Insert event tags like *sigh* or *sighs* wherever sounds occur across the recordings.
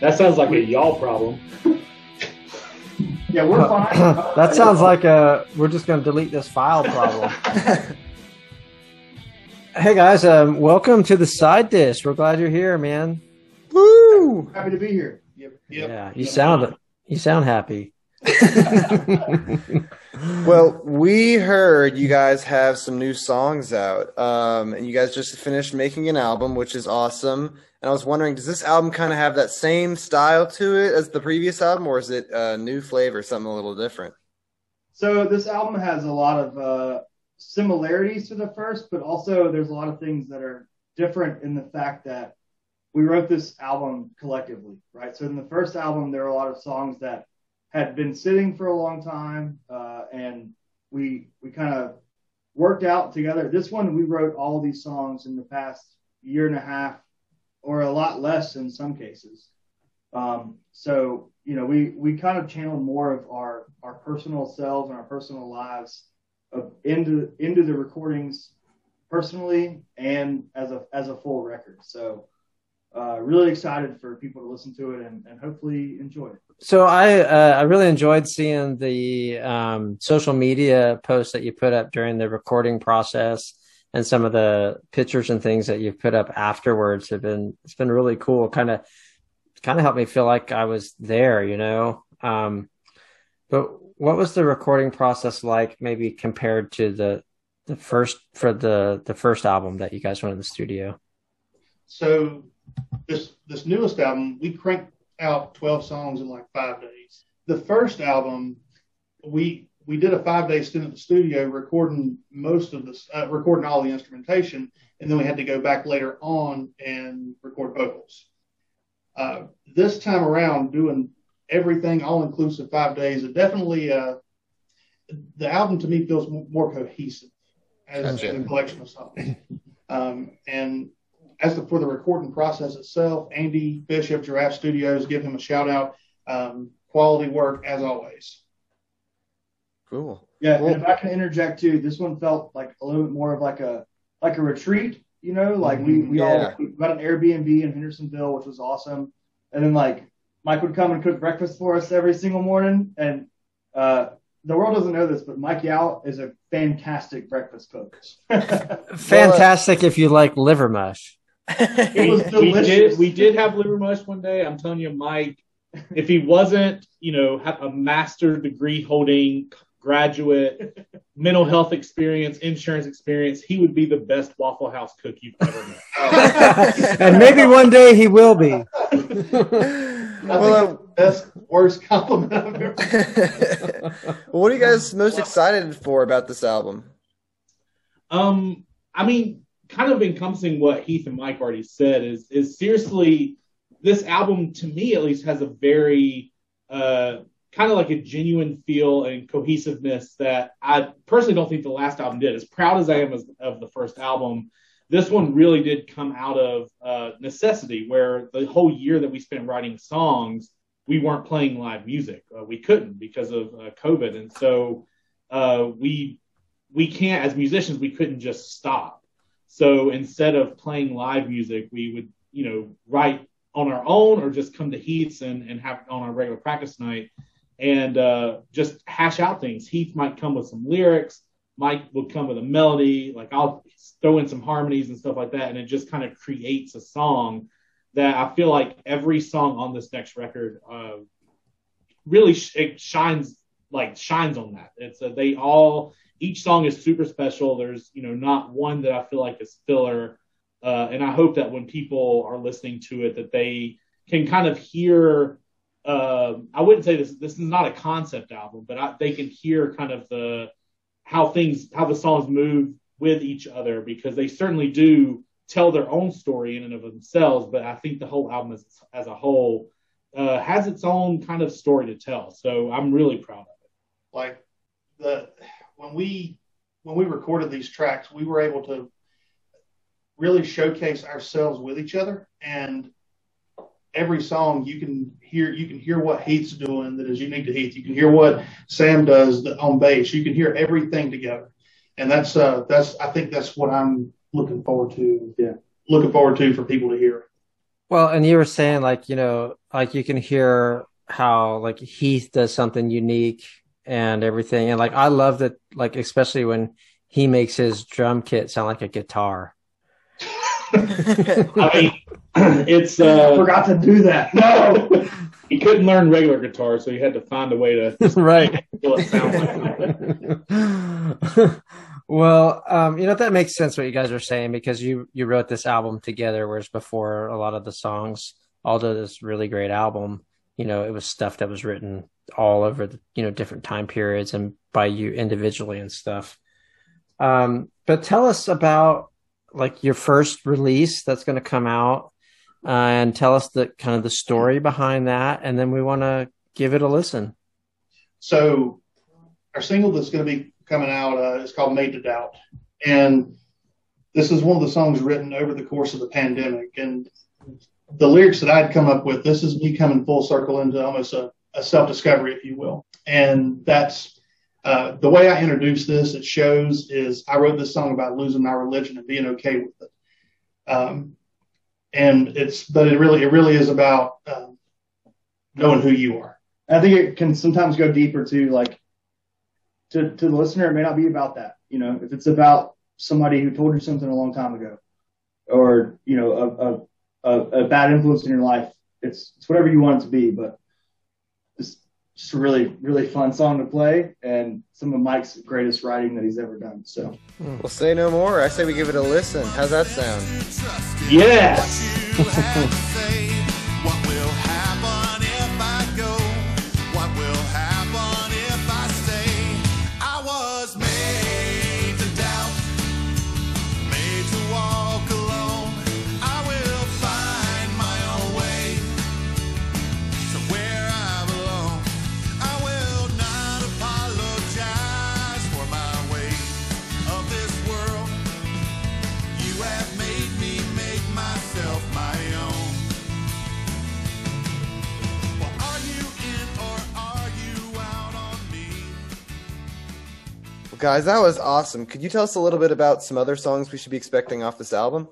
That sounds like a y'all problem. yeah, we're fine. *laughs* that sounds like a we're just going to delete this file problem. *laughs* hey guys, um, welcome to the side dish. We're glad you're here, man. Woo! Happy to be here. Yep. yep. Yeah, you sound you sound happy. *laughs* well, we heard you guys have some new songs out, um, and you guys just finished making an album, which is awesome. And I was wondering, does this album kind of have that same style to it as the previous album, or is it a new flavor, something a little different? So this album has a lot of uh, similarities to the first, but also there's a lot of things that are different in the fact that we wrote this album collectively, right? So in the first album, there were a lot of songs that had been sitting for a long time, uh, and we we kind of worked out together. This one we wrote all these songs in the past year and a half, or a lot less in some cases. Um, so you know we we kind of channeled more of our our personal selves and our personal lives of, into into the recordings personally and as a as a full record. So uh, really excited for people to listen to it and, and hopefully enjoy it. So I uh, I really enjoyed seeing the um, social media posts that you put up during the recording process and some of the pictures and things that you've put up afterwards have been it's been really cool. Kind of kind of helped me feel like I was there, you know. Um, but what was the recording process like, maybe compared to the the first for the the first album that you guys went in the studio? So this this newest album, we cranked out 12 songs in like five days. The first album, we we did a five day stint at the studio recording most of this, uh, recording all the instrumentation, and then we had to go back later on and record vocals. Uh, this time around, doing everything all inclusive five days, it definitely uh, the album to me feels more cohesive as a collection of songs. *clears throat* Um, and as the, for the recording process itself, Andy Bishop, Giraffe Studios, give him a shout out. Um, quality work as always. Cool. Yeah, cool. and if I can interject too, this one felt like a little bit more of like a like a retreat. You know, like we we yeah. all we got an Airbnb in Hendersonville, which was awesome. And then like Mike would come and cook breakfast for us every single morning. And uh, the world doesn't know this, but Mike Yao is a fantastic breakfast cook. *laughs* fantastic if you like liver mush. It was we, delicious. we did we did have liver mush one day. I'm telling you, Mike, if he wasn't, you know, a master degree holding graduate, mental health experience, insurance experience, he would be the best Waffle House cook you've ever met. *laughs* and maybe one day he will be. well, best worst compliment I've ever. well, *laughs* what are you guys most excited for about this album? Um, I mean, kind of encompassing what Heath and Mike already said is is seriously this album to me at least has a very uh, kind of like a genuine feel and cohesiveness that I personally don't think the last album did. As proud as I am as, of the first album, this one really did come out of uh, necessity, where the whole year that we spent writing songs, we weren't playing live music. Uh, we couldn't because of uh, COVID, and so uh, we we can't as musicians we couldn't just stop. So instead of playing live music, we would you know write on our own or just come to Heath's and, and have on our regular practice night and uh, just hash out things. Heath might come with some lyrics. Mike would come with a melody. Like I'll throw in some harmonies and stuff like that, and it just kind of creates a song that I feel like every song on this next record uh, really sh- it shines like shines on that. It's a, they all each song is super special. There's you know not one that I feel like is filler, uh, and I hope that when people are listening to it that they can kind of hear uh, I wouldn't say this this is not a concept album, but I, they can hear kind of the how things how the songs move with each other because they certainly do tell their own story in and of themselves. But I think the whole album as as a whole uh, has its own kind of story to tell. So I'm really proud of it. Like the when we when we recorded these tracks, we were able to really showcase ourselves with each other and every song you can hear you can hear what Heath's doing that is unique to Heath. You can hear what Sam does on bass. You can hear everything together, and that's uh that's I think that's what I'm looking forward to. Yeah, looking forward to for people to hear. Well, and you were saying like, you know, like you can hear how like Heath does something unique and everything. And like I love that like especially when he makes his drum kit sound like a guitar. *laughs* I mean, *clears throat* it's I uh, forgot to do that. *laughs* No. he couldn't learn regular guitar, so he had to find a way to *laughs* right. make it sound like well, um, you know that makes sense what you guys are saying because you you wrote this album together, whereas before a lot of the songs, although this really great album, you know, it was stuff that was written all over the you know different time periods and by you individually and stuff. Um, but tell us about like your first release that's going to come out, uh, and tell us the kind of the story behind that, and then we want to give it a listen. So our single that's going to be coming out uh, is called "Made to Doubt," and this is one of the songs written over the course of the pandemic. And the lyrics that I'd come up with, this is me coming full circle into almost a, a self-discovery, if you will. And that's uh, the way I introduce this. It shows is I wrote this song about losing my religion and being okay with it. Um, and it's, but it really, it really is about um, knowing who you are. I think it can sometimes go deeper too. Like to to the listener, it may not be about that. You know, if it's about somebody who told you something a long time ago, or you know, a a, a, a bad influence in your life, it's it's whatever you want it to be. But it's just a really really fun song to play, and some of Mike's greatest writing that he's ever done. So We'll say no more. I say we give it a listen. How's that sound? Yes. *laughs* guys, that was awesome. Could you tell us a little bit about some other songs we should be expecting off this album?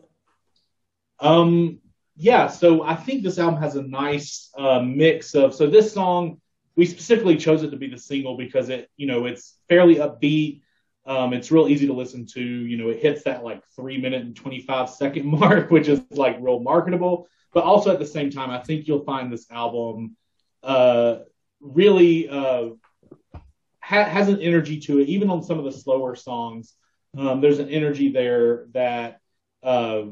Um, yeah, so I think this album has a nice uh, mix of. So this song, we specifically chose it to be the single because it, you know, it's fairly upbeat. Um, it's real easy to listen to. You know, it hits that like three minute and 25 second *laughs* mark, which is like real marketable. But also at the same time, I think you'll find this album uh, really uh, ha- has an energy to it. Even on some of the slower songs, um, there's an energy there that. Uh,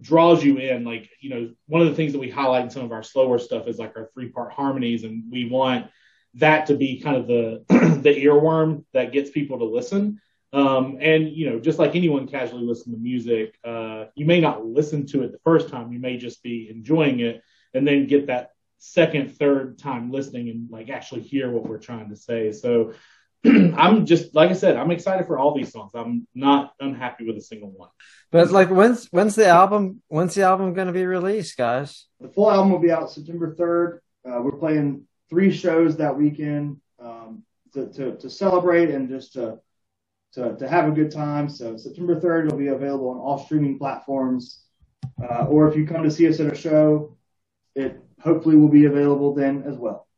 draws you in. Like, you know, one of the things that we highlight in some of our slower stuff is like our three part harmonies, and we want that to be kind of the *clears throat* the earworm that gets people to listen. Um, and you know, just like anyone casually listen to music, uh, you may not listen to it the first time. You may just be enjoying it, and then get that second, third time listening and like actually hear what we're trying to say. So *clears throat* I'm just like I said, I'm excited for all these songs. I'm not unhappy with a single one. But it's like, when's when's the album? When's the album going to be released, guys? the full album will be out September 3rd. Uh, we're playing three shows that weekend um, to, to, to celebrate and just to, to, to have a good time. So September 3rd will be available on all streaming platforms. Uh, or if you come to see us at a show, it hopefully will be available then as well.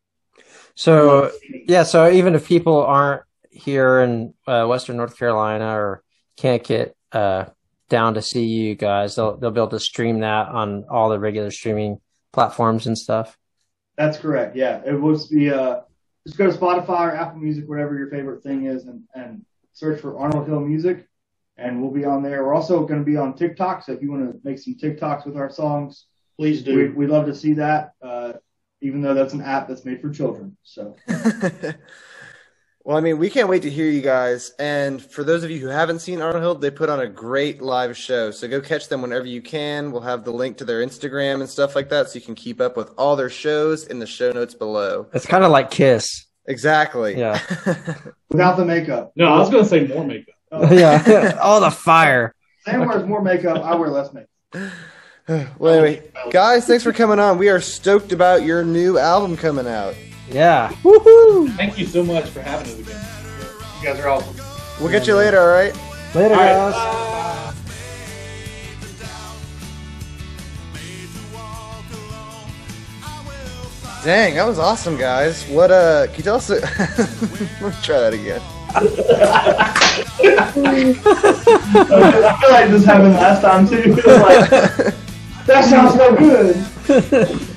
So yeah, so even if people aren't here in uh, Western North Carolina or can't get uh, down to see you guys, they'll they'll be able to stream that on all the regular streaming platforms and stuff. That's correct. Yeah, it was be uh, just go to Spotify or Apple Music, whatever your favorite thing is, and, and search for Arnold Hill Music, and we'll be on there. We're also going to be on TikTok, so if you want to make some TikToks with our songs, Please do. we, we'd love to see that. Uh, even though that's an app that's made for children, so *laughs* well, I mean, we can't wait to hear you guys. And for those of you who haven't seen Arnold Hill, they put on a great live show. So go catch them whenever you can. We'll have the link to their Instagram and stuff like that so you can keep up with all their shows in the show notes below. It's kind of like Kiss. Exactly. Yeah. *laughs* without the makeup. No, I was going to say more makeup. *laughs* yeah, all the fire. Sam wears more makeup. I wear less makeup. *sighs* well, anyway, guys, thanks for coming on. We are stoked about your new album coming out. Yeah. Woohoo! Thank you so much for having us again. You guys are awesome. We'll get you later, all right? Later, All right. guys. Made Dang, that was awesome, guys. What uh? Can you tell us? A- *laughs* Let me try that again. *laughs* I feel like this happened last time too. *laughs* That sounds so good. *laughs*